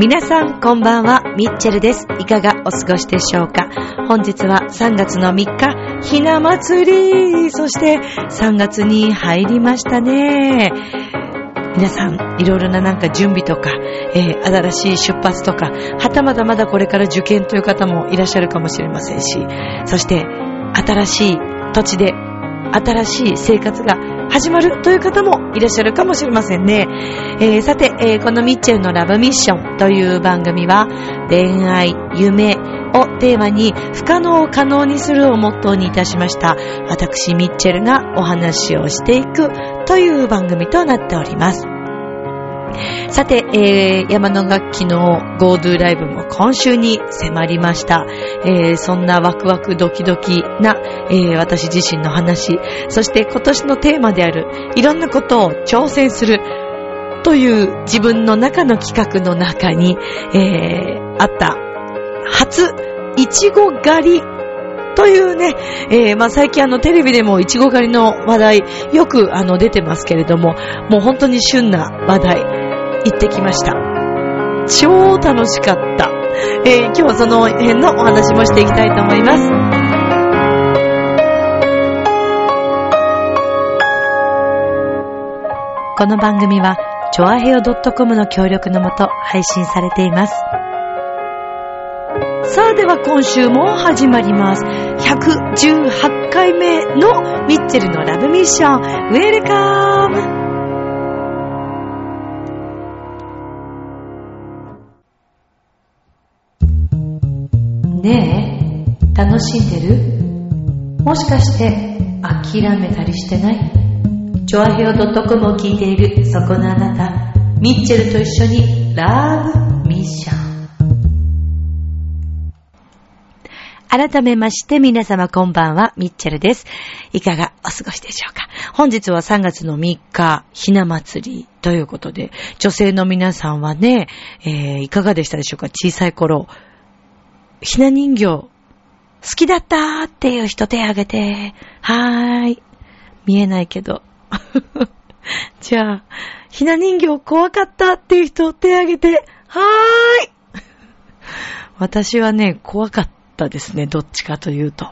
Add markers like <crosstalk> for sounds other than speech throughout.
皆さんこんばんは、ミッチェルです。いかがお過ごしでしょうか？本日は3月の3日、ひな祭りそして3月に入りましたね。皆さん、いろいろななんか準備とか、えー、新しい出発とか、はたまたまだこれから受験という方もいらっしゃるかもしれませんし、そして、新しい土地で、新しい生活が始まるという方もいらっしゃるかもしれませんね。えー、さて、えー、このミッチェルのラブミッションという番組は、恋愛、夢テーマに不可能を可能にするをモットーにいたしました。私、ミッチェルがお話をしていくという番組となっております。さて、えー、山の楽器の GoDo ライブも今週に迫りました。えー、そんなワクワクドキドキな、えー、私自身の話、そして今年のテーマであるいろんなことを挑戦するという自分の中の企画の中に、えー、あった初いちご狩りというね、えー、まあ、最近あのテレビでもいちご狩りの話題よくあの出てますけれども、もう本当に旬な話題。行ってきました。超楽しかった。えー、今日はその辺のお話もしていきたいと思います。この番組は、チョアヘオ .com の協力のもと配信されています。さあでは今週も始まります。118回目のミッチェルのラブミッション。ウェルカムねえ、楽しんでる？もしかして諦めたりしてない？チョアヘオ .com を聞いているそこのあなた、ミッチェルと一緒にラブミッション。改めまして皆様こんばんは、ミッチェルです。いかがお過ごしでしょうか？本日は3月の3日、ひな祭りということで、女性の皆さんはね、えー、いかがでしたでしょうか？小さい頃、ひな人形、好きだったーっていう人手挙げて、はーい。見えないけど。<laughs> じゃあ、ひな人形怖かったっていう人手挙げて、はーい。私はね、怖かったたですね。どっちかというと。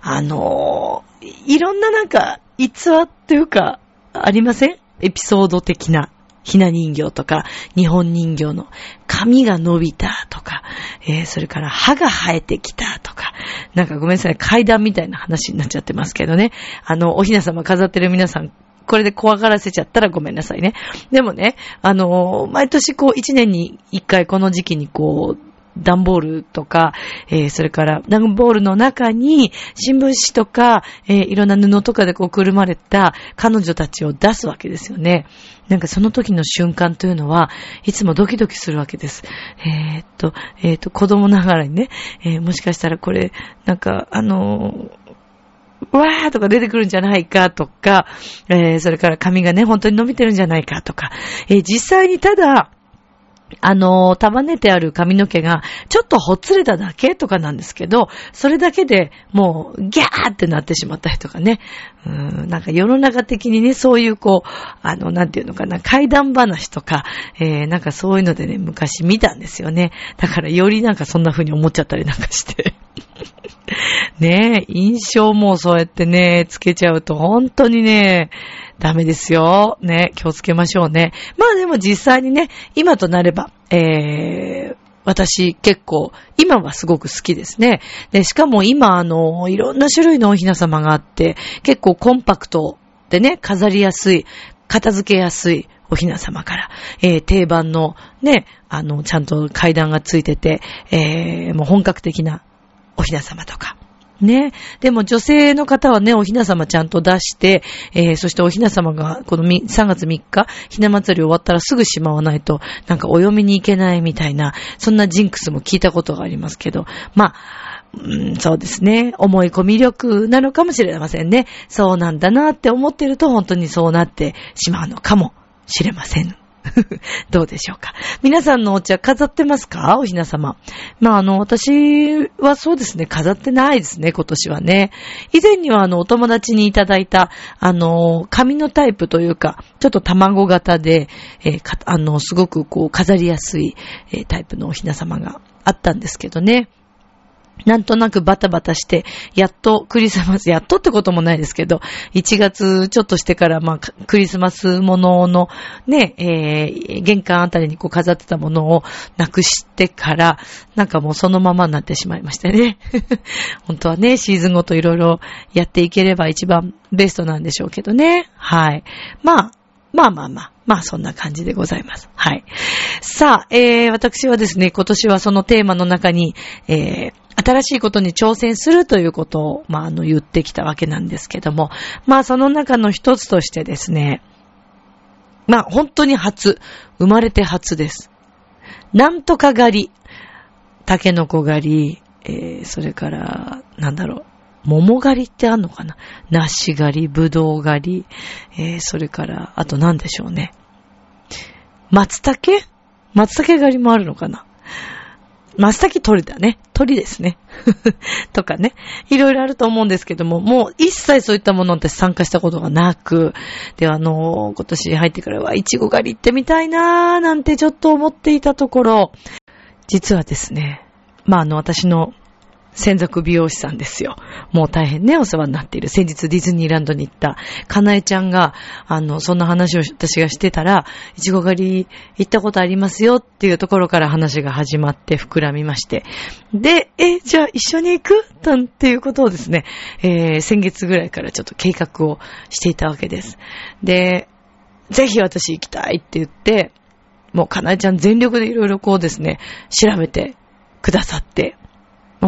あのー、いろんななんか、逸話っていうか、ありません？エピソード的な。ひな人形とか、日本人形の髪が伸びたとか、えー、それから歯が生えてきたとか、なんかごめんなさい、階段みたいな話になっちゃってますけどね。あの、おひな様飾ってる皆さん、これで怖がらせちゃったらごめんなさいね。でもね、あの毎年こう一年に一回この時期にこう、段ボールとか、えー、それから段ボールの中に新聞紙とか、えー、いろんな布とかでこうくるまれた彼女たちを出すわけですよね。なんかその時の瞬間というのは、いつもドキドキするわけです。えー、っと、え、っと、子供ながらにね、え、もしかしたらこれ、なんか、あのわーとか出てくるんじゃないかとか、えー、それから髪がね、本当に伸びてるんじゃないかとか、えー、実際にただ、あの、束ねてある髪の毛が、ちょっとほつれただけとかなんですけど、それだけでもう、ギャーってなってしまったりとかね。うん、なんか世の中的にね、そういうこう、あの、なんていうのかな、怪談話とか、えー、なんかそういうのでね、昔見たんですよね。だからよりなんかそんな風に思っちゃったりなんかして。<laughs> ねえ、印象もそうやってね、つけちゃうと本当にね、ダメですよ。ね、気をつけましょうね。まあでも実際にね、今となれば、えー、私結構、今はすごく好きですね。で、しかも今あの、いろんな種類のおひな様があって、結構コンパクトでね、飾りやすい、片付けやすいおひな様から、えー、定番のね、あの、ちゃんと階段がついてて、えー、もう本格的なおひな様とか、ね。でも女性の方はね、おひな様ちゃんと出して、えー、そしておひな様がこの3月3日、ひな祭り終わったらすぐしまわないと、なんかお嫁に行けないみたいな、そんなジンクスも聞いたことがありますけど、まあ、うん、そうですね。思い込み力なのかもしれませんね。そうなんだなって思ってると本当にそうなってしまうのかもしれません。<laughs> どうでしょうか。皆さんのお茶飾ってますか？おひな様。まあ、あの、私はそうですね、飾ってないですね、今年はね。以前にはあの、お友達にいただいた、あの、紙のタイプというか、ちょっと卵型で、えー、あの、すごくこう、飾りやすい、えー、タイプのおひな様があったんですけどね。なんとなくバタバタして、やっとクリスマス、やっとってこともないですけど、1月ちょっとしてから、まあ、クリスマスものの、ね、えー、玄関あたりにこう飾ってたものをなくしてから、なんかもうそのままになってしまいましてね。<laughs> 本当はね、シーズンごといろいろやっていければ一番ベストなんでしょうけどね。はい。まあ、まあまあまあ。まあそんな感じでございます。はい。さあ、えー、私はですね、今年はそのテーマの中に、えー、新しいことに挑戦するということを、まあ、あの、言ってきたわけなんですけども、まあ、その中の一つとしてですね、まあ、本当に初、生まれて初です。なんとか狩り、タケノコ狩り、えー、それから、なんだろう、桃狩りってあんのかな？梨狩り、ぶどう狩り、えー、それから、あと何でしょうね。松茸？松茸狩りもあるのかな？松茸鳥だね。鳥ですね。<laughs> とかね。いろいろあると思うんですけども、もう一切そういったものって参加したことがなく、で、あの今年入ってからは、いちご狩り行ってみたいなーなんてちょっと思っていたところ、実はですね、まあ、あの、私の専属美容師さんですよ。もう大変ね、お世話になっている。先日ディズニーランドに行った、かなえちゃんが、あの、そんな話を私がしてたら、いちご狩り行ったことありますよっていうところから話が始まって膨らみまして。で、え、じゃあ一緒に行く？なんていうことをですね、えー、先月ぐらいからちょっと計画をしていたわけです。で、ぜひ私行きたいって言って、もうかなえちゃん全力でいろいろこうですね、調べてくださって、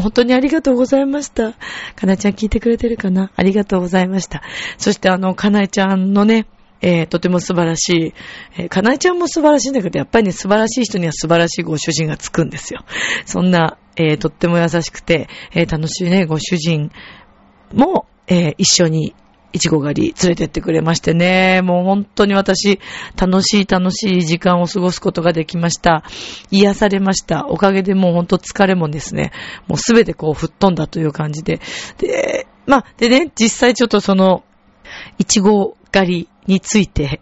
本当にありがとうございました。かなえちゃん聞いてくれてるかな？ありがとうございました。そしてあの、かなえちゃんのね、えー、とても素晴らしい、えー、かなえちゃんも素晴らしいんだけど、やっぱりね、素晴らしい人には素晴らしいご主人がつくんですよ。そんな、えー、とっても優しくて、えー、楽しいね、ご主人も、えー、一緒にいちご狩り連れてってくれましてね、もう本当に私、楽しい楽しい時間を過ごすことができました。癒されました。おかげでもう本当疲れもですね、もうすべてこう吹っ飛んだという感じで。で、まあ、でね、実際ちょっとその、いちご狩りについて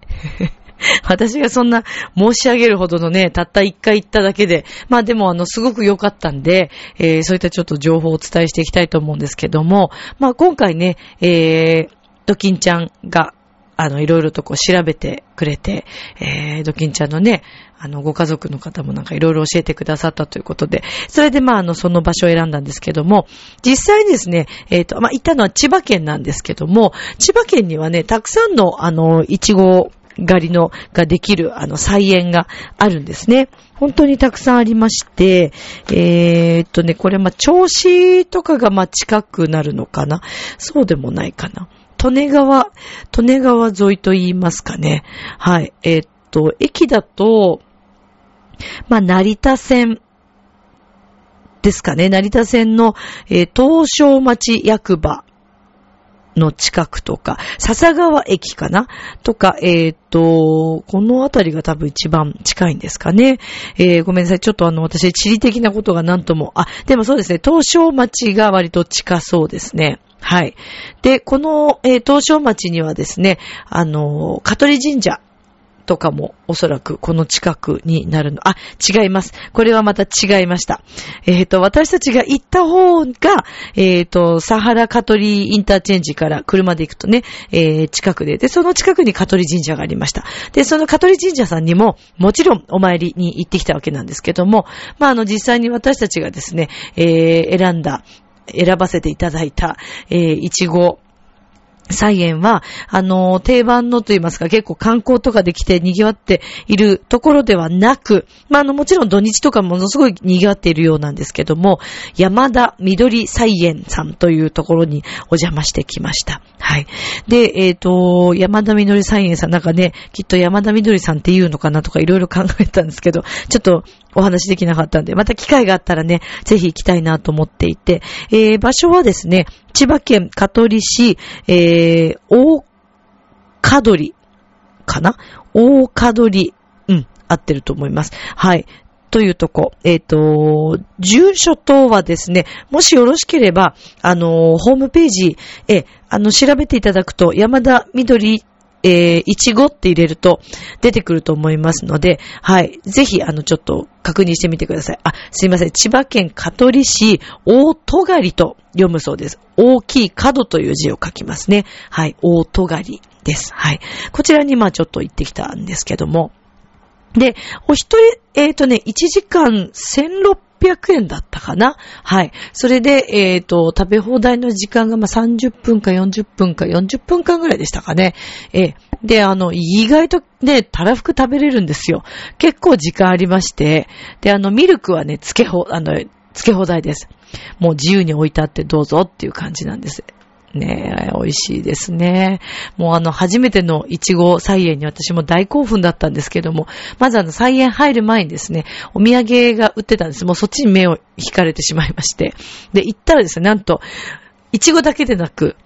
<laughs> 私がそんな申し上げるほどのね、たった一回行っただけで、まあでもあの、すごく良かったんで、えー、そういったちょっと情報をお伝えしていきたいと思うんですけども、まあ今回ね、えー、ドキンちゃんが、あの、いろいろとこう調べてくれて、えー、ドキンちゃんのね、あの、ご家族の方もなんかいろいろ教えてくださったということで、それでまあ、あの、その場所を選んだんですけども、実際ですね、えっ、ー、と、まあ、行ったのは千葉県なんですけども、千葉県にはね、たくさんの、あの、いちご狩りの、ができる、あの、菜園があるんですね。本当にたくさんありまして、えー、っとね、これ、まあ、調子とかが、ま、近くなるのかなそうでもないかな。利根川、利根川沿いと言いますかね。はい。えー、っと、駅だと、まあ、成田線ですかね。成田線の、えー、東証町役場の近くとか、笹川駅かな？とか、えー、と、この辺りが多分一番近いんですかね。えー、ごめんなさい。ちょっとあの、私、地理的なことが何とも、あ、でもそうですね。東証町が割と近そうですね。はい。で、この、えー、東証町にはですね、あの、香取神社とかもおそらくこの近くになるの。あ、違います。これはまた違いました。えっ、ー、と、私たちが行った方が、えっ、ー、と、サハラカトリインターチェンジから車で行くとね、えー、近くで、で、その近くにカトリ神社がありました。で、そのカトリ神社さんにも、もちろんお参りに行ってきたわけなんですけども、まあ、あの、実際に私たちがですね、えー、選んだ、選ばせていただいた、えー、いちご菜園は、あの、定番のと言いますか、結構観光とかで来て賑わっているところではなく、まあ、あの、もちろん土日とかものすごい賑わっているようなんですけども、山田緑菜園さんというところにお邪魔してきました。はい。で、えっ、ー、と、山田緑菜園さん、なんかね、きっと山田緑さんって言うのかなとかいろいろ考えたんですけど、ちょっとお話できなかったんで、また機会があったらね、ぜひ行きたいなと思っていて、えー、場所はですね、千葉県香取市、えー、大かどりかな？大かどり、うん、合ってると思います。はい。というとこ。えっ、ー、と、住所等はですね、もしよろしければ、あの、ホームページえ、あの、調べていただくと、山田緑えー、いちごって入れると出てくると思いますので、はい。ぜひ、あの、ちょっと確認してみてください。あ、すいません。千葉県香取市大戸狩と読むそうです。大きい角という字を書きますね。はい。大戸狩です。はい。こちらに、まあちょっと行ってきたんですけども。で、お一人、えっ、ー、とね、1時間1600 800円だったかな？はい。それで、えっ、ー、と、食べ放題の時間がまあ30分か40分か40分間ぐらいでしたかね。えー、で、あの、意外とね、たらふく食べれるんですよ。結構時間ありまして。で、あの、ミルクはね、つけほ、あの、つけ放題です。もう自由に置いてあってどうぞっていう感じなんです。ねえ、美味しいですね。もうあの、初めてのいちご菜園に私も大興奮だったんですけども、まずあの、菜園入る前にですね、お土産が売ってたんです。もうそっちに目を引かれてしまいまして。で、行ったらですね、なんと、いちごだけでなく、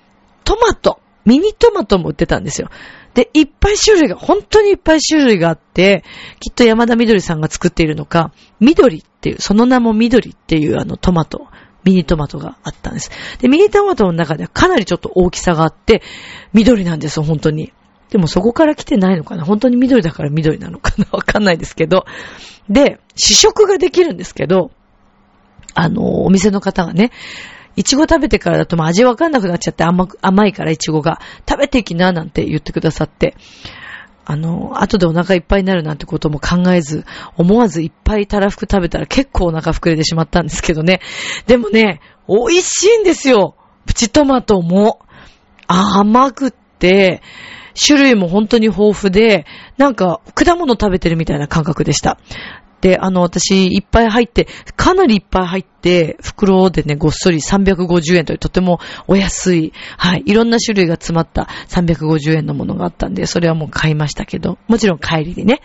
トマト、ミニトマトも売ってたんですよ。で、いっぱい種類が、本当にいっぱい種類があって、きっと山田緑さんが作っているのか、緑っていう、その名も緑っていうあのトマト。ミニトマトがあったんです。で、ミニトマトの中ではかなりちょっと大きさがあって、緑なんですよ、本当に。でもそこから来てないのかな？本当に緑だから緑なのかな？わかんないですけど。で、試食ができるんですけど、あの、お店の方がね、いちご食べてからだとも味わかんなくなっちゃって甘甘いからいちごが。食べていきななんて言ってくださって。あの、後でお腹いっぱいになるなんてことも考えず、思わずいっぱいたらふく食べたら結構お腹膨れてしまったんですけどね。でもね、美味しいんですよ。プチトマトも。甘くって、種類も本当に豊富で、なんか果物食べてるみたいな感覚でした。で、あの、私、いっぱい入って、かなりいっぱい入って、袋でね、ごっそり350円というとてもお安い、はい、いろんな種類が詰まった350円のものがあったんで、それはもう買いましたけど、もちろん帰りにね。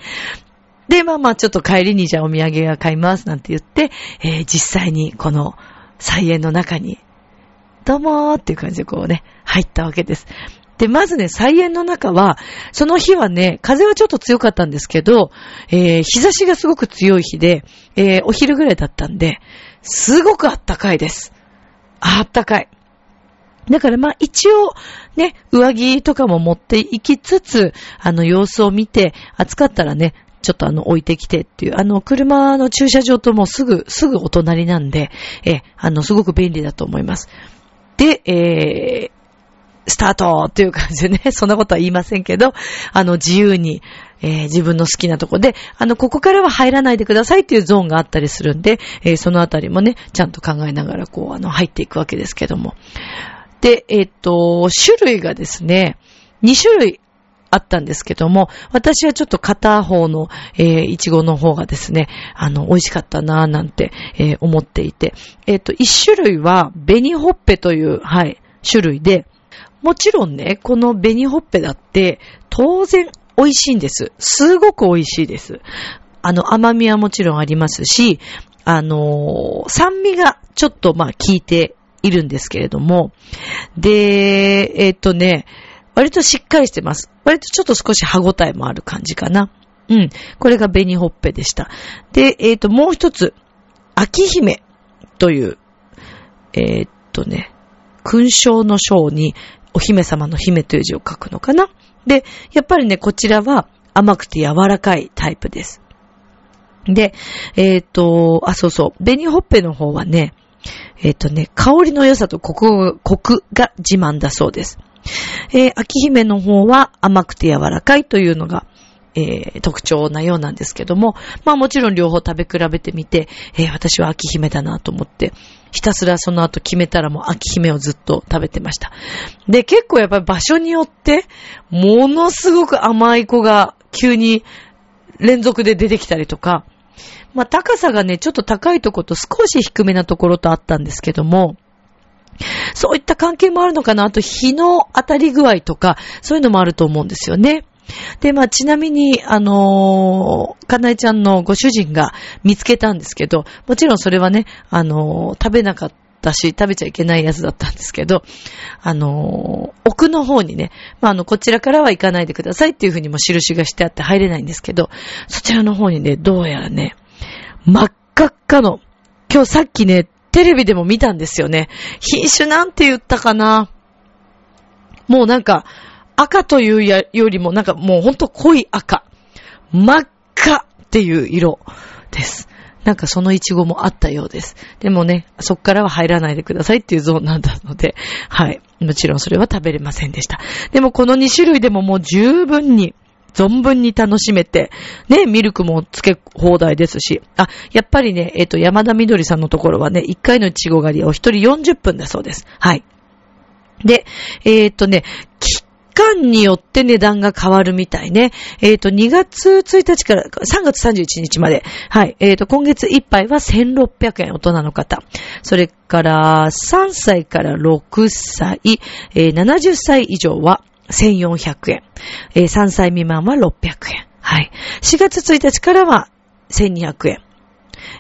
で、まあまあ、ちょっと帰りにじゃあお土産が買いますなんて言って、えー、実際にこの菜園の中に、どうもーっていう感じでこうね、入ったわけです。で、まずね、菜園の中は、その日はね、風はちょっと強かったんですけど、えー、日差しがすごく強い日で、えー、お昼ぐらいだったんで、すごくあったかいです。あったかい。だからまあ一応ね、上着とかも持っていきつつ、あの様子を見て、暑かったらね、ちょっとあの置いてきてっていう、あの車の駐車場ともすぐ、すぐお隣なんで、え、あのすごく便利だと思います。で、えー、スタートっていう感じでね、<laughs> そんなことは言いませんけど、あの、自由に、えー、自分の好きなとこで、あの、ここからは入らないでくださいっていうゾーンがあったりするんで、えー、そのあたりもね、ちゃんと考えながら、こう、あの、入っていくわけですけども。で、えっ、と、種類がですね、2種類あったんですけども、私はちょっと片方の、えー、いちごの方がですね、あの、美味しかったなぁなんて、えー、思っていて、えっ、と、1種類は、紅ほっぺという、はい、種類で、もちろんね、この紅ほっぺだって、当然美味しいんです。すごく美味しいです。あの、甘みはもちろんありますし、あのー、酸味がちょっとまあ効いているんですけれども、で、えっ、とね、割としっかりしてます。割とちょっと少し歯ごたえもある感じかな。うん。これが紅ほっぺでした。で、えっ、と、もう一つ、秋姫という、えっとね、勲章の章にお姫様の姫という字を書くのかな？で、やっぱりね、こちらは甘くて柔らかいタイプです。で、えっ、ー、と、あ、そうそう、紅ほっぺの方はね、えっ、ー、とね、香りの良さとコクコクが自慢だそうです。えー、秋姫の方は甘くて柔らかいというのがえー、特徴なようなんですけども、まあもちろん両方食べ比べてみて、えー、私は秋姫だなと思って、ひたすらその後決めたらもう秋姫をずっと食べてました。で、結構やっぱり場所によって、ものすごく甘い子が急に連続で出てきたりとか、まあ高さがね、ちょっと高いとこと少し低めなところとあったんですけども、そういった関係もあるのかなあと日の当たり具合とか、そういうのもあると思うんですよね。で、まあ、ちなみに、あのー、かなえちゃんのご主人が見つけたんですけど、もちろんそれはね、あのー、食べなかったし、食べちゃいけないやつだったんですけど、あのー、奥の方にね、まあ、あの、こちらからは行かないでくださいっていうふうにも印がしてあって入れないんですけど、そちらの方にね、どうやらね、真っ赤っかの、今日さっきね、テレビでも見たんですよね。品種なんて言ったかなもうなんか、赤というやよりもなんかもうほんと濃い赤。真っ赤っていう色です。なんかそのイチゴもあったようです。でもね、そっからは入らないでくださいっていうゾーンなんだので、はい。もちろんそれは食べれませんでした。でもこの2種類でももう十分に、存分に楽しめて、ね、ミルクもつけ放題ですし、あ、やっぱりね、えっ、ー、と、山田みどりさんのところはね、1回のイチゴ狩りお一人40分だそうです。はい。で、えっ、とね、間によって値段が変わるみたいね。えっ、ー、と、2月1日から3月31日まで。はい。えっ、ー、と、今月いっぱいは1600円、大人の方。それから、3歳から6歳、えー、70歳以上は1400円。えー、3歳未満は600円。はい。4月1日からは1200円。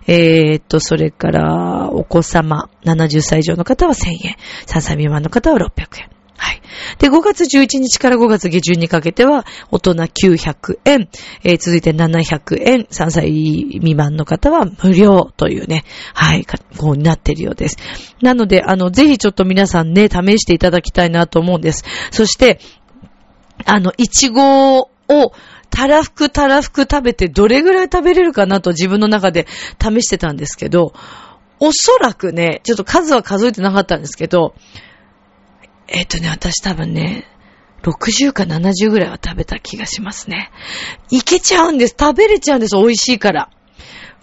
えー、っと、それから、お子様、70歳以上の方は1000円。3歳未満の方は600円。はい。で、5月11日から5月下旬にかけては、大人900円、えー、続いて700円、3歳未満の方は無料というね、はい、こうになっているようです。なので、あの、ぜひちょっと皆さんね、試していただきたいなと思うんです。そして、あの、いちごを、たらふくたらふく食べてどれぐらい食べれるかなと自分の中で試してたんですけど、おそらくね、ちょっと数は数えてなかったんですけど、えっ、とね、私多分ね、60か70ぐらいは食べた気がしますね。いけちゃうんです。食べれちゃうんです。美味しいから。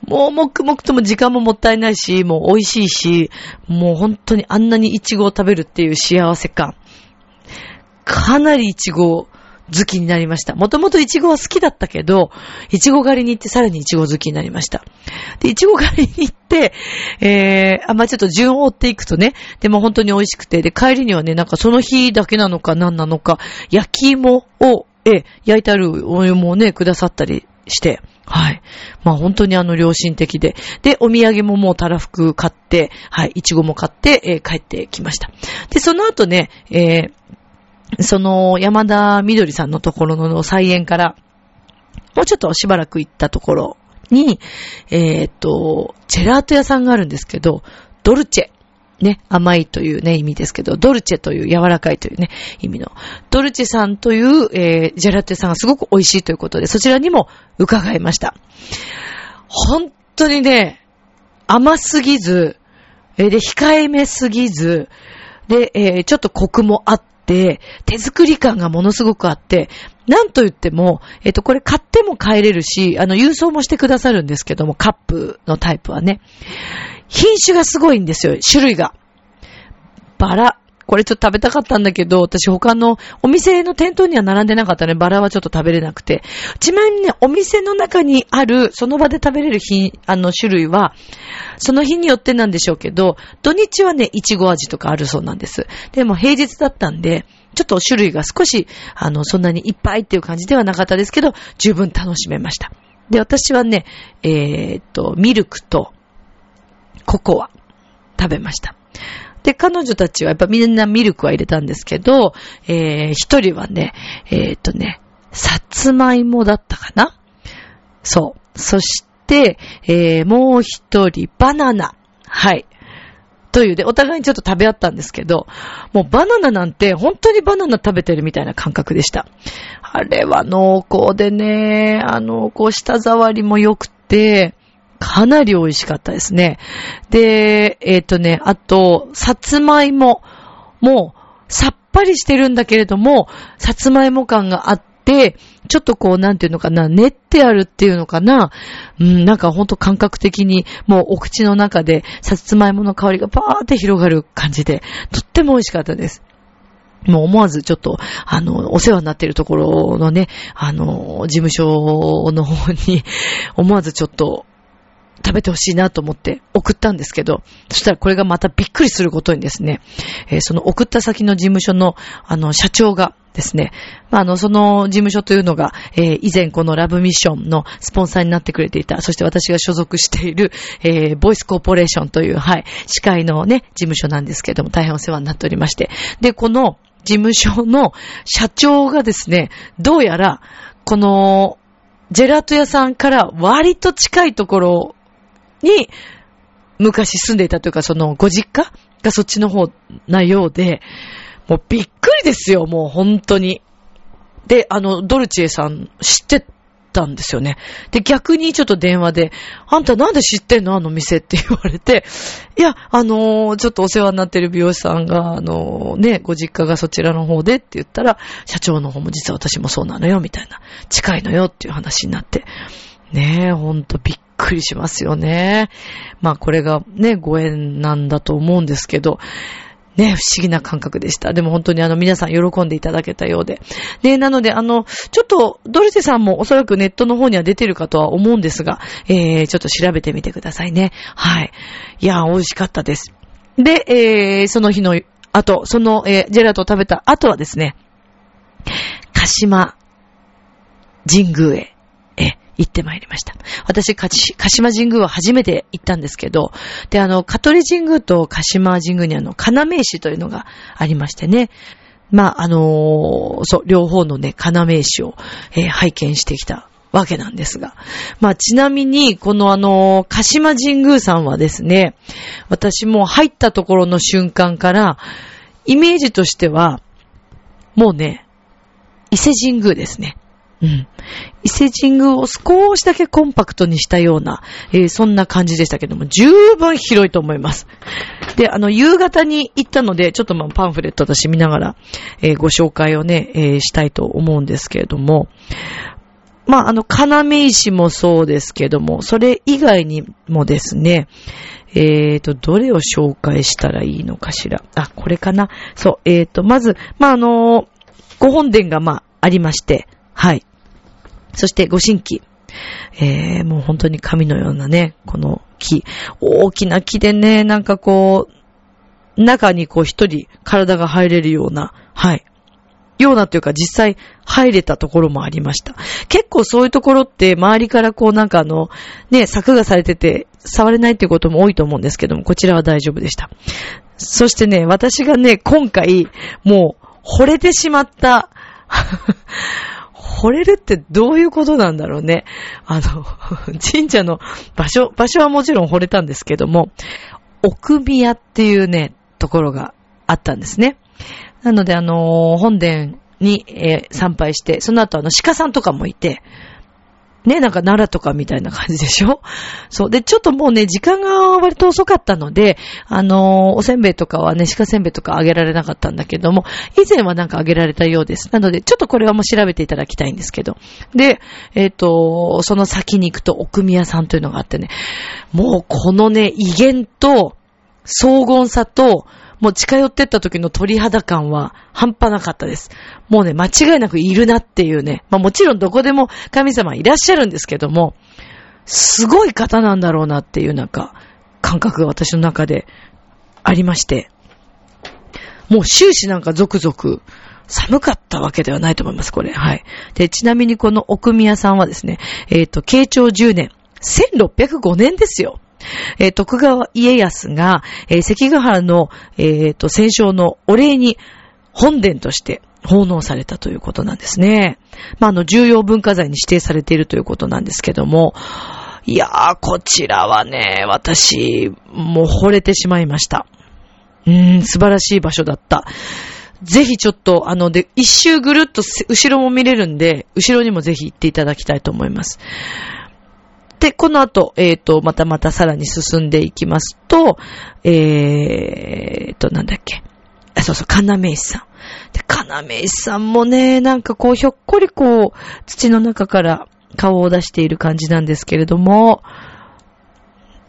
もうもくもくとも時間ももったいないし、もう美味しいし、もう本当にあんなにイチゴを食べるっていう幸せ感。かなりイチゴを好きになりました。もともとイチゴは好きだったけど、イチゴ狩りに行ってさらにイチゴ好きになりました。で、イチゴ狩りに行って、えー、あ、まあ、ちょっと順を追っていくとね、でも本当に美味しくて、で、帰りにはね、なんかその日だけなのか何なのか、焼き芋を、え、焼いてあるお湯もね、くださったりして、はい。まあ本当にあの良心的で。で、お土産ももうたらふく買って、はい、いちごも買って、えー、帰ってきました。で、その後ね、えー、その山田みどりさんのところの菜園から、もうちょっとしばらく行ったところに、えっ、ー、と、チェラート屋さんがあるんですけど、ドルチェ。ね、甘いというね、意味ですけど、ドルチェという柔らかいというね、意味の。ドルチェさんという、えー、ジェラート屋さんがすごく美味しいということで、そちらにも伺いました。本当にね、甘すぎず、えー、で、控えめすぎず、で、えー、ちょっとコクもあっ、手作り感がものすごくあって、なんと言っても、えっと、これ買っても帰れるし、あの、郵送もしてくださるんですけども、カップのタイプはね。品種がすごいんですよ、種類が。バラ。これちょっと食べたかったんだけど、私他のお店の店頭には並んでなかったね。バラはちょっと食べれなくて。ちなみにね、お店の中にある、その場で食べれる品、あの種類は、その日によってなんでしょうけど、土日はね、いちご味とかあるそうなんです。でも平日だったんで、ちょっと種類が少し、あの、そんなにいっぱいっていう感じではなかったですけど、十分楽しめました。で、私はね、えー、っと、ミルクとココア食べました。で、彼女たちはやっぱみんなミルクは入れたんですけど、えー、一人はね、えー、っとね、さつまいもだったかな？そう。そして、えー、もう一人、バナナ。はい。というで、お互いにちょっと食べ合ったんですけど、もうバナナなんて本当にバナナ食べてるみたいな感覚でした。あれは濃厚でね、あの、こう舌触りも良くて、かなり美味しかったですね。で、えっ、ー、とね、あと、さつまいも、もう、さっぱりしてるんだけれども、さつまいも感があって、ちょっとこう、なんていうのかな、練ってあるっていうのかな。うん、なんかほんと感覚的に、もうお口の中で、さつまいもの香りがパーって広がる感じで、とっても美味しかったです。もう思わずちょっと、あの、お世話になっているところのね、あの、事務所の方に、<laughs> 思わずちょっと、食べてほしいなと思って送ったんですけど、そしたらこれがまたびっくりすることにですね、えー、その送った先の事務所の、あの、社長がですね、まあ、あの、その事務所というのが、えー、以前このラブミッションのスポンサーになってくれていた、そして私が所属している、えー、ボイスコーポレーションという、はい、司会のね、事務所なんですけども、大変お世話になっておりまして、で、この事務所の社長がですね、どうやら、この、ジェラート屋さんから割と近いところに、昔住んでいたというか、その、ご実家がそっちの方なようで、もうびっくりですよ、もう本当に。で、あの、ドルチエさん知ってたんですよね。で、逆にちょっと電話で、あんたなんで知ってんのあの店って言われて、いや、あのー、ちょっとお世話になってる美容師さんが、あのー、ね、ご実家がそちらの方でって言ったら、社長の方も実は私もそうなのよ、みたいな。近いのよっていう話になって。ねえ、ほんとびっくりくりしますよね。まあこれがね、ご縁なんだと思うんですけど、ね、不思議な感覚でした。でも本当にあの皆さん喜んでいただけたようで。ね、なのであの、ちょっとドルチェさんもおそらくネットの方には出てるかとは思うんですが、えー、ちょっと調べてみてくださいね。はい。いや、美味しかったです。で、えー、その日の後、その、えー、ジェラートを食べた後はですね、鹿島神宮へえ行ってまいりました。私、鹿島神宮は初めて行ったんですけど、で、あの、香取神宮と鹿島神宮にあの、要石というのがありましてね、まあ、あのー、そう、両方のね、要石を、えー、拝見してきたわけなんですが。まあ、ちなみに、このあの、鹿島神宮さんはですね、私も入ったところの瞬間から、イメージとしては、もうね、伊勢神宮ですね。うん。伊勢神宮を少しだけコンパクトにしたような、えー、そんな感じでしたけども、十分広いと思います。で、あの、夕方に行ったので、ちょっとまあパンフレット私見ながら、えー、ご紹介をね、えー、したいと思うんですけれども、まあ、あの、要石もそうですけども、それ以外にもですね、えーと、どれを紹介したらいいのかしら。あ、これかな。そう、えーと、まず、まあ、あのご本殿がまあ、ありまして、はい。そしてご神器。えー、もう本当に神のようなね、この木。大きな木でね、なんかこう、中にこう一人体が入れるような、はい。ようなというか実際入れたところもありました。結構そういうところって周りからこうなんかあの、ね、柵がされてて触れないっていうことも多いと思うんですけども、こちらは大丈夫でした。そしてね、私がね、今回もう惚れてしまった惚れるってどういうことなんだろうね。あの、<laughs> 神社の場所、場所はもちろん惚れたんですけども、奥宮っていうね、ところがあったんですね。なので、あの本殿に、えー、参拝して、その後あの鹿さんとかもいて、ね、なんか奈良とかみたいな感じでしょ？そう。で、ちょっともうね、時間が割と遅かったので、あのー、おせんべいとかはね、鹿せんべいとかあげられなかったんだけども、以前はなんかあげられたようです。なので、ちょっとこれはもう調べていただきたいんですけど。で、えっ、ー、と、その先に行くと奥宮さんというのがあってね、もうこのね、威厳と、荘厳さと、もう近寄ってった時の鳥肌感は半端なかったです。もうね、間違いなくいるなっていうね。まあもちろんどこでも神様いらっしゃるんですけども、すごい方なんだろうなっていうなんか、感覚が私の中でありまして。もう終始なんかゾクゾク寒かったわけではないと思います、これ。はい。で、ちなみにこの奥宮さんはですね、えっ、ー、と、慶長10年、1605年ですよ。えー、徳川家康が、えー、関ヶ原の、えー、と、戦勝のお礼に本殿として奉納されたということなんですね。まあ、あの、重要文化財に指定されているということなんですけども、いやー、こちらはね、私、もう惚れてしまいました。うーん、素晴らしい場所だった。ぜひちょっと、あの、で、一周ぐるっと後ろも見れるんで、後ろにもぜひ行っていただきたいと思います。で、この後、えっ、ー、と、またまたさらに進んでいきますと、えーと、なんだっけ。あそうそう、かなめ石さん。で、かなめ石さんもね、なんかこう、ひょっこりこう、土の中から顔を出している感じなんですけれども、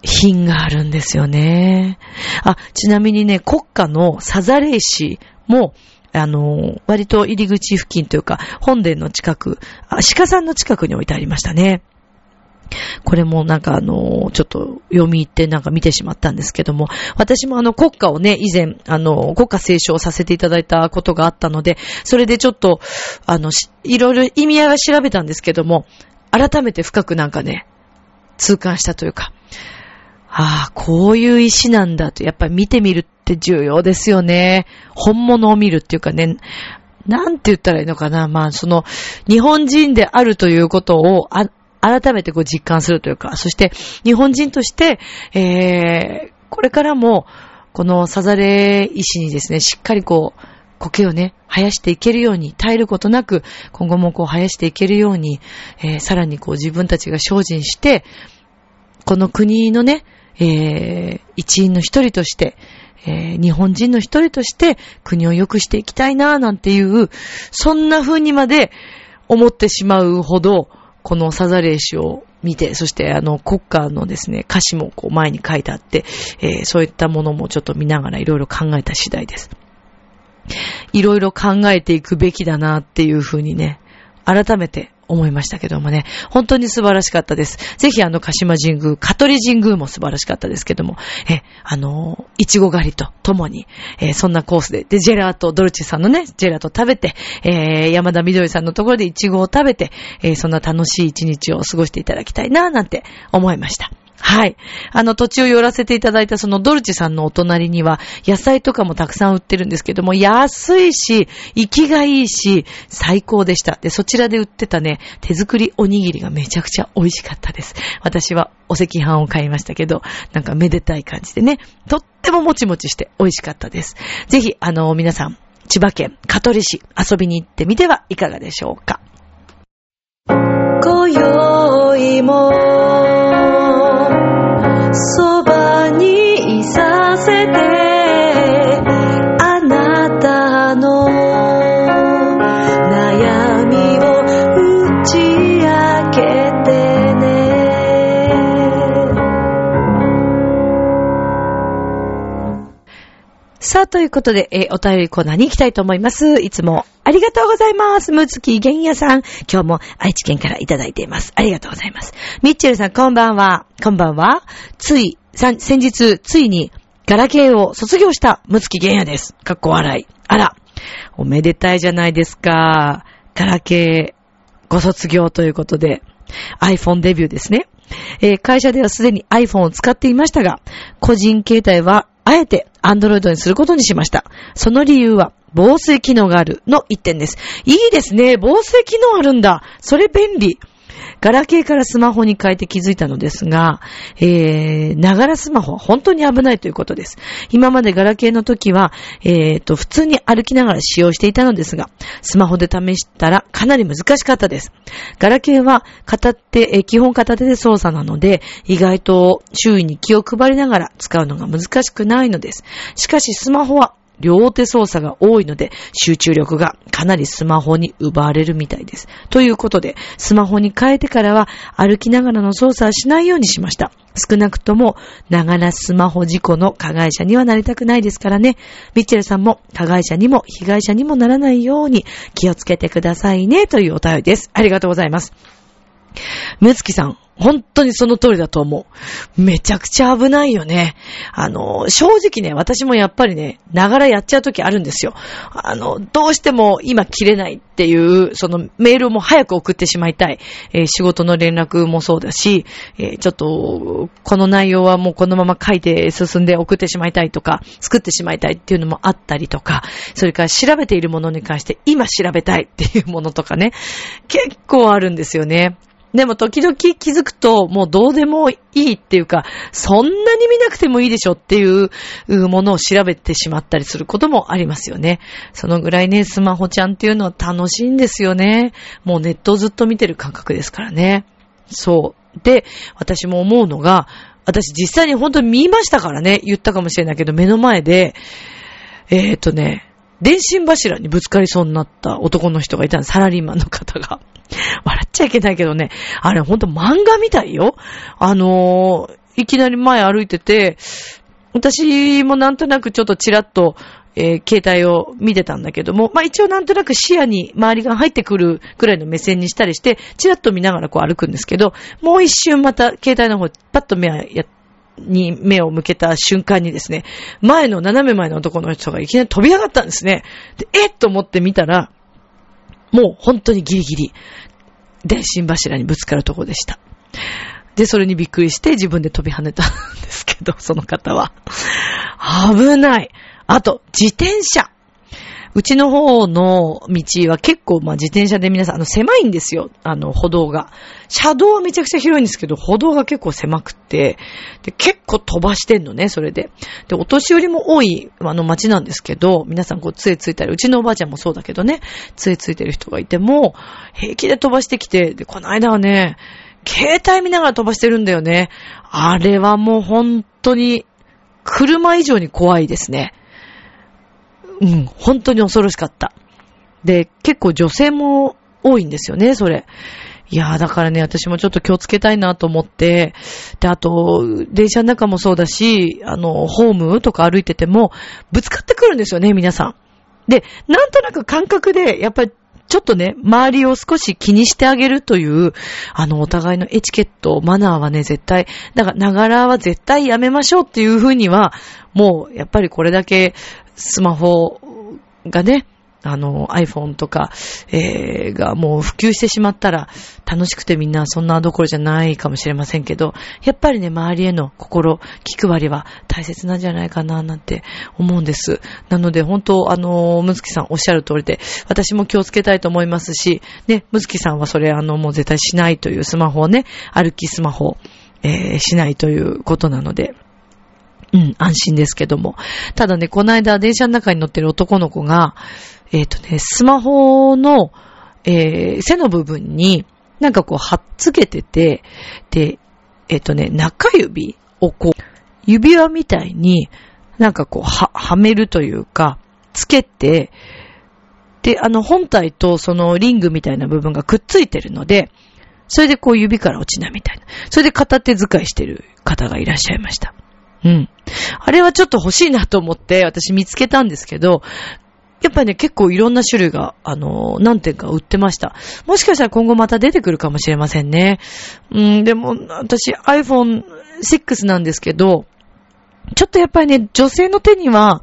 品があるんですよね。あ、ちなみにね、国家のサザレ石も、あの、割と入り口付近というか、本殿の近く、鹿さんの近くに置いてありましたね。これもなんかあの、ちょっと読み入ってなんか見てしまったんですけども、私もあの国歌をね、以前、あの、国歌斉唱させていただいたことがあったので、それでちょっと、あの、いろいろ意味合いは調べたんですけども、改めて深くなんかね、痛感したというか、ああ、こういう石なんだと、やっぱり見てみるって重要ですよね。本物を見るっていうかね、なんて言ったらいいのかな。まあ、その、日本人であるということを、改めてこう実感するというか、そして日本人として、えー、これからも、このサザレ石にですね、しっかりこう、苔をね、生やしていけるように、絶えることなく、今後もこう生やしていけるように、えー、さらにこう自分たちが精進して、この国のね、えー、一員の一人として、えー、日本人の一人として国を良くしていきたいなぁ、なんていう、そんな風にまで思ってしまうほど、このサザレーシを見て、そしてあの国家のですね、歌詞もこう前に書いてあって、えー、そういったものもちょっと見ながらいろいろ考えた次第です。いろいろ考えていくべきだなっていうふうにね、改めて思いましたけどもね、本当に素晴らしかったです。ぜひあの、鹿島神宮、香取神宮も素晴らしかったですけども、え、あの、いちご狩りと共に、えそんなコースで、で、ジェラート、ドルチェさんのね、ジェラート食べて、えー、山田みどりさんのところでいちごを食べて、えー、そんな楽しい一日を過ごしていただきたいな、なんて思いました。はい。あの、土地を寄らせていただいたそのドルチさんのお隣には、野菜とかもたくさん売ってるんですけども、安いし、生きがいいし、最高でした。で、そちらで売ってたね、手作りおにぎりがめちゃくちゃ美味しかったです。私はお赤飯を買いましたけど、なんかめでたい感じでね、とってももちもちして美味しかったです。ぜひ、あの、皆さん、千葉県香取市遊びに行ってみてはいかがでしょうか。ということで、えお便りコーナーに行きたいと思います。いつもありがとうございます。むつきげんやさん。今日も愛知県からいただいています。ありがとうございます。ミッチェルさん、こんばんは。こんばんは。つい、先日、ついに、ガラケーを卒業したむつきげんやです。かっこ笑い。あら、おめでたいじゃないですか。ガラケー、ご卒業ということで、iPhone デビューですね。えー、会社ではすでに iPhone を使っていましたが、個人携帯はあえて Android にすることにしました。その理由は、防水機能があるの一点です。いいですね。防水機能あるんだ。それ便利。ガラケーからスマホに変えて気づいたのですが、えー、ながらスマホは本当に危ないということです。今までガラケーの時は、えーと、普通に歩きながら使用していたのですが、スマホで試したらかなり難しかったです。ガラケーは片手、えー、基本片手で操作なので、意外と周囲に気を配りながら使うのが難しくないのです。しかしスマホは両手操作が多いので、集中力がかなりスマホに奪われるみたいです。ということで、スマホに変えてからは歩きながらの操作はしないようにしました。少なくとも、ながらスマホ事故の加害者にはなりたくないですからね。ミッチェルさんも加害者にも被害者にもならないように気をつけてくださいね。というお便りです。ありがとうございます。むつきさん、本当にその通りだと思う。めちゃくちゃ危ないよね。あの、正直ね、私もやっぱりね、ながらやっちゃう時あるんですよ。あの、どうしても今切れないっていう、そのメールも早く送ってしまいたい。えー、仕事の連絡もそうだし、えー、ちょっと、この内容はもうこのまま書いて進んで送ってしまいたいとか、作ってしまいたいっていうのもあったりとか、それから調べているものに関して今調べたいっていうものとかね、結構あるんですよね。でも時々気づくと、もうどうでもいいっていうか、そんなに見なくてもいいでしょっていうものを調べてしまったりすることもありますよね。そのぐらいね、スマホちゃんっていうのは楽しいんですよね。もうネットをずっと見てる感覚ですからね。そう。で、私も思うのが、私実際に本当に見ましたからね、言ったかもしれないけど、目の前で、えっ、とね、電信柱にぶつかりそうになった男の人がいたんです。サラリーマンの方が。<laughs> 笑っちゃいけないけどね、あれほんと漫画みたいよ。あのー、いきなり前歩いてて、私もなんとなくちょっとチラッと、えー、携帯を見てたんだけども、まあ、一応なんとなく視野に周りが入ってくるくらいの目線にしたりして、チラッと見ながらこう歩くんですけど、もう一瞬また携帯の方、パッと目や、に目を向けた瞬間にですね、前の斜め前の男の人がいきなり飛び上がったんですね。で、えっと思って見たら、もう本当にギリギリ、電信柱にぶつかるとこでした。で、それにびっくりして自分で飛び跳ねたんですけど、その方は。危ない。あと、自転車。うちの方の道は結構、まあ、自転車で皆さん、あの、狭いんですよ。あの、歩道が。車道はめちゃくちゃ広いんですけど、歩道が結構狭くて、で、結構飛ばしてんのね、それで。で、お年寄りも多い、あの、街なんですけど、皆さんこう、杖ついたり、うちのおばあちゃんもそうだけどね、杖ついてる人がいても、平気で飛ばしてきて、で、この間はね、携帯見ながら飛ばしてるんだよね。あれはもう本当に、車以上に怖いですね。うん、本当に恐ろしかった。で、結構女性も多いんですよね、それ。いやー、だからね、私もちょっと気をつけたいなと思って、で、あと、電車の中もそうだし、あの、ホームとか歩いてても、ぶつかってくるんですよね、皆さん。で、なんとなく感覚で、やっぱり、ちょっとね、周りを少し気にしてあげるという、あの、お互いのエチケット、マナーはね、絶対、だから、ながらは絶対やめましょうっていうふうには、もう、やっぱりこれだけ、スマホがね、あの、iPhone とか、えー、がもう普及してしまったら、楽しくてみんなそんなどころじゃないかもしれませんけど、やっぱりね、周りへの心、気配りは大切なんじゃないかな、なんて思うんです。なので、本当、あの、むつきさんおっしゃる通りで、私も気をつけたいと思いますし、ね、むつきさんはそれ、あの、もう絶対しないというスマホをね、歩きスマホ、えー、しないということなので、うん、安心ですけども。ただね、この間電車の中に乗ってる男の子が、えっ、ー、とね、スマホの、えー、背の部分に、なんかこう、貼っつけてて、で、えっ、ー、とね、中指をこう、指輪みたいに、なんかこう、は、はめるというか、つけて、で、あの、本体とそのリングみたいな部分がくっついてるので、それでこう指から落ちないみたいな。それで片手使いしてる方がいらっしゃいました。うん。あれはちょっと欲しいなと思って私見つけたんですけど、やっぱりね、結構いろんな種類が、あの何点か売ってました。もしかしたら今後また出てくるかもしれませんね。うん、でも、私 iPhone 6なんですけど、ちょっとやっぱりね、女性の手には、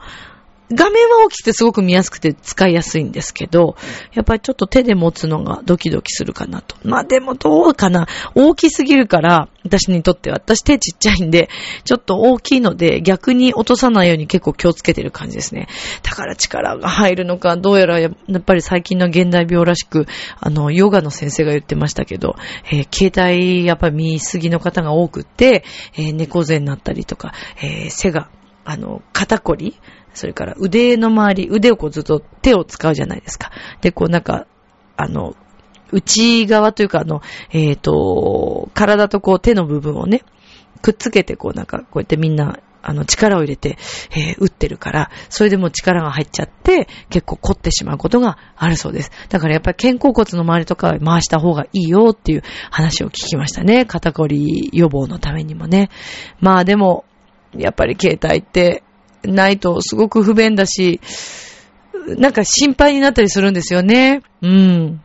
画面は大きくてすごく見やすくて使いやすいんですけど、やっぱりちょっと手で持つのがドキドキするかなと。まあでもどうかな。大きすぎるから、私にとっては、私手ちっちゃいんで、ちょっと大きいので逆に落とさないように結構気をつけてる感じですね。だから力が入るのか、どうやらやっぱり最近の現代病らしく、あの、ヨガの先生が言ってましたけど、えー、携帯やっぱり見すぎの方が多くて、えー、猫背になったりとか、えー、背があの、肩こりそれから腕の周り、腕をこうずっと手を使うじゃないですか。で、こうなんか、あの、内側というか、あの、えっ、ー、と、体とこう手の部分をね、くっつけてこうなんか、こうやってみんな、あの、力を入れて、えー、打ってるから、それでも力が入っちゃって、結構凝ってしまうことがあるそうです。だからやっぱり肩甲骨の周りとか回した方がいいよっていう話を聞きましたね。肩こり予防のためにもね。まあでも、やっぱり携帯ってないとすごく不便だし、なんか心配になったりするんですよね。うん。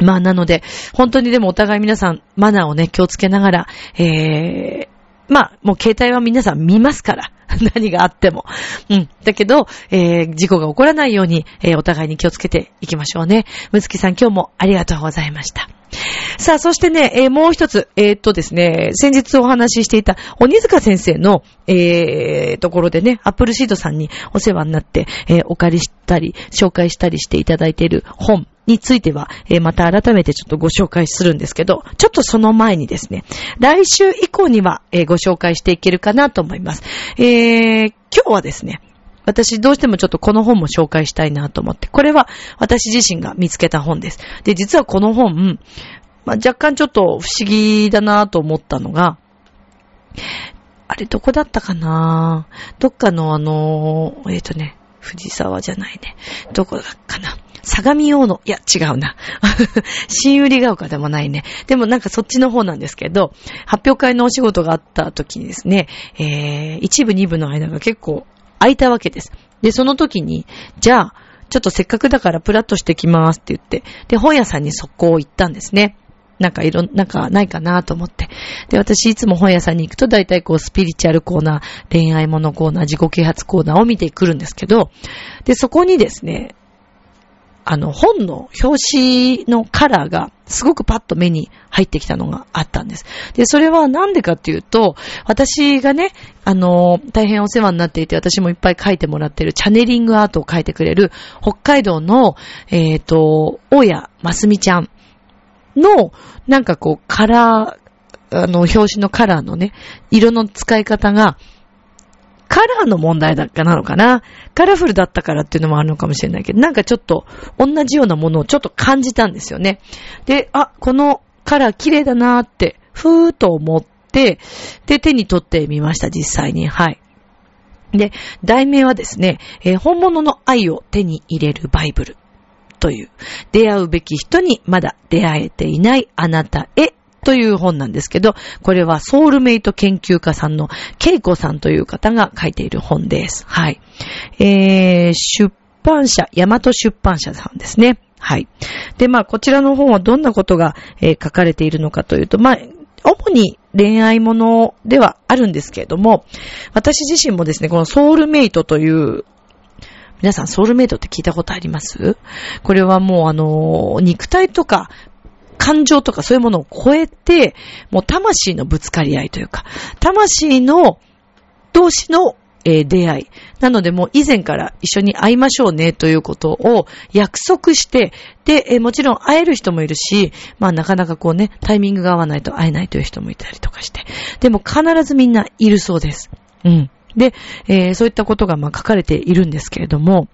まあなので、本当にでもお互い皆さんマナーをね、気をつけながら、えー、まあ、もう携帯は皆さん見ますから。<laughs> 何があっても。うん。だけど、えー、事故が起こらないように、えー、お互いに気をつけていきましょうね。むつきさん今日もありがとうございました。さあ、そしてね、えー、もう一つ、えー、っとですね、先日お話ししていた、鬼塚先生の、えー、ところでね、アップルシードさんにお世話になって、えー、お借りしたり、紹介したりしていただいている本については、えー、また改めてちょっとご紹介するんですけど、ちょっとその前にですね、来週以降には、えー、ご紹介していけるかなと思います。えー、今日はですね、私どうしてもちょっとこの本も紹介したいなと思って、これは私自身が見つけた本です。で、実はこの本、まあ、若干ちょっと不思議だなと思ったのが、あれどこだったかな？どっかのあの、えっ、ー、とね、藤沢じゃないね。どこだかな？相模大野。いや、違うな。<laughs> 新売ヶ丘でもないね。でもなんかそっちの方なんですけど、発表会のお仕事があった時にですね、えー、一部二部の間が結構空いたわけです。で、その時に、じゃあ、ちょっとせっかくだからプラッとしてきますって言って、で、本屋さんに速攻行ったんですね。なんかいろ、なんかないかなと思って。で、私いつも本屋さんに行くと大体こうスピリチュアルコーナー、恋愛ものコーナー、自己啓発コーナーを見てくるんですけど、で、そこにですね、あの、本の表紙のカラーがすごくパッと目に入ってきたのがあったんです。で、それはなんでかっていうと、私がね、あの、大変お世話になっていて、私もいっぱい書いてもらってるチャネリングアートを書いてくれる、北海道の、えっ、ー、と、大谷ますみちゃんの、なんかこう、カラー、あの、表紙のカラーのね、色の使い方が、カラーの問題だっかなのかな？カラフルだったからっていうのもあるのかもしれないけど、なんかちょっと同じようなものをちょっと感じたんですよね。で、あ、このカラー綺麗だなーって、ふーと思って、で、手に取ってみました、実際に。はい。で、題名はですね、えー、本物の愛を手に入れるバイブル。という、出会うべき人にまだ出会えていないあなたへという本なんですけど、これはソウルメイト研究家さんのケイコさんという方が書いている本です。はい。えー、出版社、大和出版社さんですね。はい。で、まあ、こちらの本はどんなことが、えー、書かれているのかというと、まあ、主に恋愛ものではあるんですけれども、私自身もですね、このソウルメイトという皆さんソウルメイトって聞いたことあります？これはもうあの、肉体とか、感情とかそういうものを超えて、もう魂のぶつかり合いというか、魂の同士の、えー、出会い。なのでもう以前から一緒に会いましょうねということを約束して、で、えー、もちろん会える人もいるし、まあなかなかこうね、タイミングが合わないと会えないという人もいたりとかして。でも必ずみんないるそうです。うん。で、えー、そういったことがまあ書かれているんですけれども、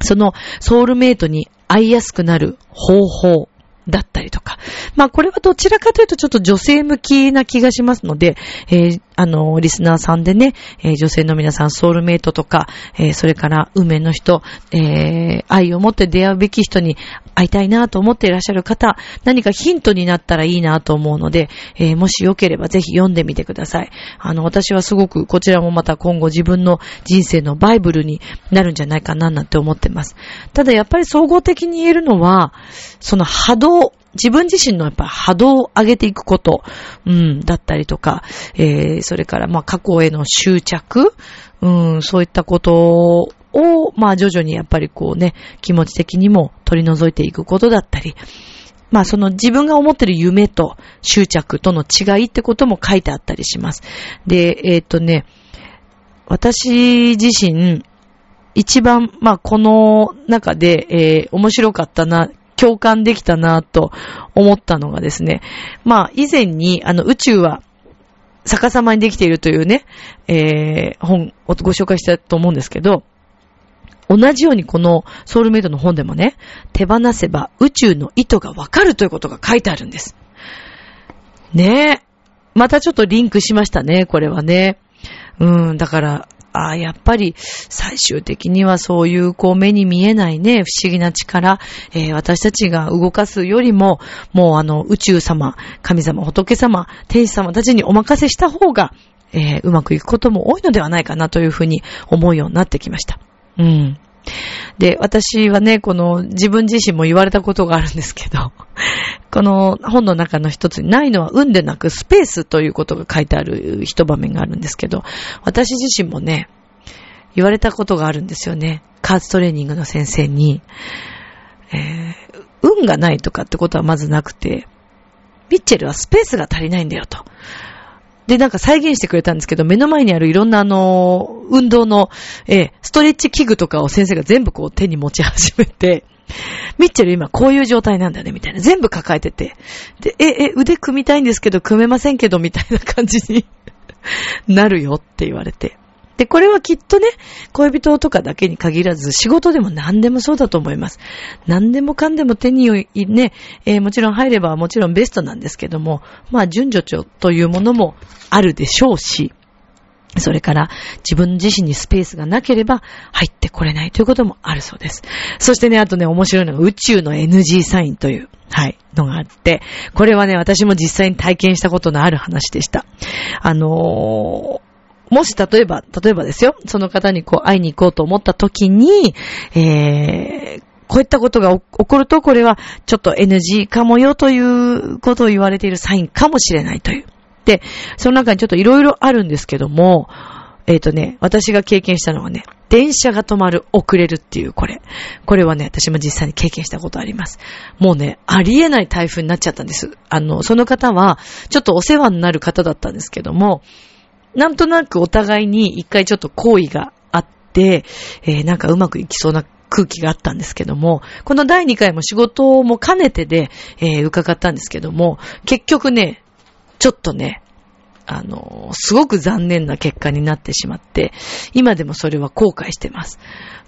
そのソウルメイトに会いやすくなる方法だったりとか。まあこれはどちらかというとちょっと女性向きな気がしますので、えー、あの、リスナーさんでね、えー、女性の皆さん、ソウルメイトとか、えー、それから運命の人、えー、愛を持って出会うべき人に会いたいなと思っていらっしゃる方、何かヒントになったらいいなと思うので、え、もしよければぜひ読んでみてください。あの、私はすごくこちらもまた今後自分の人生のバイブルになるんじゃないかななんて思ってます。ただやっぱり総合的に言えるのは、その波動、自分自身のやっぱ波動を上げていくこと、うん、だったりとか、えー、それからまあ過去への執着、うん、そういったことを、まあ徐々にやっぱりこうね、気持ち的にも取り除いていくことだったり、まあその自分が思ってる夢と執着との違いってことも書いてあったりします。で、えっ、ー、とね、私自身、一番、まあこの中で、えー、面白かったな、共感できたなと思ったのがですね、まあ以前にあの宇宙は逆さまにできているというね、えー、本をご紹介したと思うんですけど、同じようにこのソウルメイトの本でもね、手放せば宇宙の意図がわかるということが書いてあるんです。ねえ。またちょっとリンクしましたね、これはね。うん、だから、ああ、やっぱり最終的にはそういうこう目に見えないね、不思議な力、えー、私たちが動かすよりも、もうあの宇宙様、神様、仏様、天使様たちにお任せした方が、えー、うまくいくことも多いのではないかなというふうに思うようになってきました。うん。で、私はね、この自分自身も言われたことがあるんですけど、<laughs> この本の中の一つにないのは運でなくスペースということが書いてある一場面があるんですけど、私自身もね、言われたことがあるんですよね。カーツトレーニングの先生に、えー、運がないとかってことはまずなくて、ミッチェルはスペースが足りないんだよと。で、なんか再現してくれたんですけど、目の前にあるいろんなあの、運動の、えー、ストレッチ器具とかを先生が全部こう手に持ち始めて、ミッチェル今こういう状態なんだね、みたいな。全部抱えてて。で、え、え、腕組みたいんですけど、組めませんけど、みたいな感じに <laughs> なるよって言われて。で、これはきっとね、恋人とかだけに限らず、仕事でも何でもそうだと思います。何でもかんでも手にね、えー、もちろん入ればもちろんベストなんですけども、まあ、順序というものもあるでしょうし、それから自分自身にスペースがなければ入ってこれないということもあるそうです。そしてね、あとね、面白いのが宇宙の NG サインという、はい、のがあって、これはね、私も実際に体験したことのある話でした。あのー、もし例えば、例えばですよ、その方にこう会いに行こうと思った時に、えー、こういったことが起こると、これはちょっと NG かもよということを言われているサインかもしれないという。で、その中にちょっといろいろあるんですけども、えっ、ー、とね、私が経験したのはね、電車が止まる、遅れるっていう、これ。これはね、私も実際に経験したことあります。もうね、ありえない台風になっちゃったんです。あの、その方は、ちょっとお世話になる方だったんですけども、なんとなくお互いに一回ちょっと好意があって、えー、なんかうまくいきそうな空気があったんですけども、この第2回も仕事も兼ねてで、えー、伺ったんですけども、結局ね、ちょっとね、あの、すごく残念な結果になってしまって、今でもそれは後悔してます。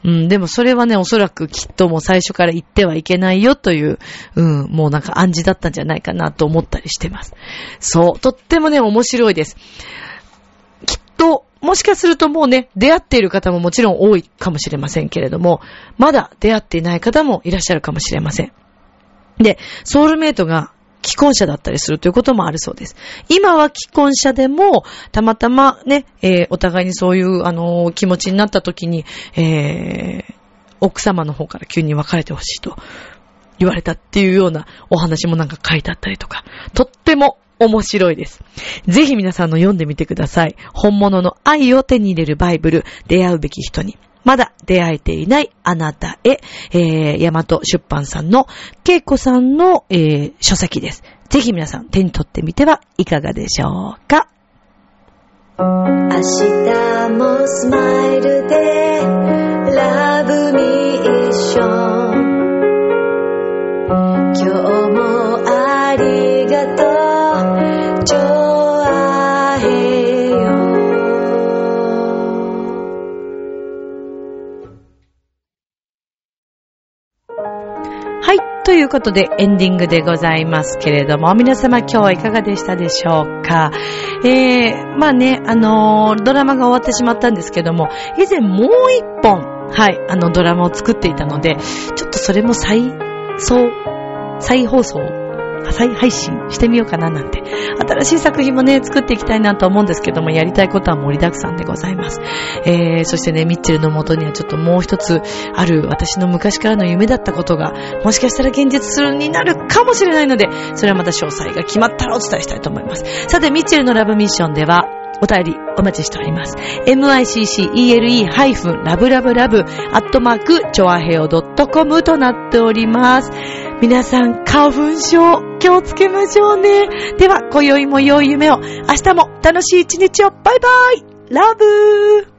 うん、でもそれはね、おそらくきっともう最初から言ってはいけないよという、うん、もうなんか暗示だったんじゃないかなと思ったりしてます。そう、とってもね、面白いです。もしかするともうね、出会っている方ももちろん多いかもしれませんけれども、まだ出会っていない方もいらっしゃるかもしれません。で、ソウルメイトが既婚者だったりするということもあるそうです。今は既婚者でも、たまたまね、えー、お互いにそういう、あのー、気持ちになった時に、えー、奥様の方から急に別れてほしいと言われたっていうようなお話もなんか書いてあったりとか、とっても面白いです。ぜひ皆さんの読んでみてください。本物の愛を手に入れるバイブル、出会うべき人に。まだ出会えていないあなたへ、えー、ヤマト出版さんの、ケイコさんの、えー、書籍です。ぜひ皆さん手に取ってみてはいかがでしょうか明日もスマイルことでエンディングでございますけれども、皆様今日はいかがでしたでしょうか？えー、まあね、あのー、ドラマが終わってしまったんですけども、以前もう一本、はい、あのドラマを作っていたので、ちょっとそれも再、そう、再放送再配信してみようかななんて。新しい作品もね、作っていきたいなと思うんですけども、やりたいことは盛りだくさんでございます。えー、そしてね、ミッチェルの元にはちょっともう一つある私の昔からの夢だったことが、もしかしたら現実するになるかもしれないので、それはまた詳細が決まったらお伝えしたいと思います。さて、ミッチェルのラブミッションでは、お便りお待ちしております。miccele-love-love チョアヘオ .com となっております。皆さん、花粉症、気をつけましょうね。では、今宵も良い夢を、明日も楽しい一日を、バイバイラブー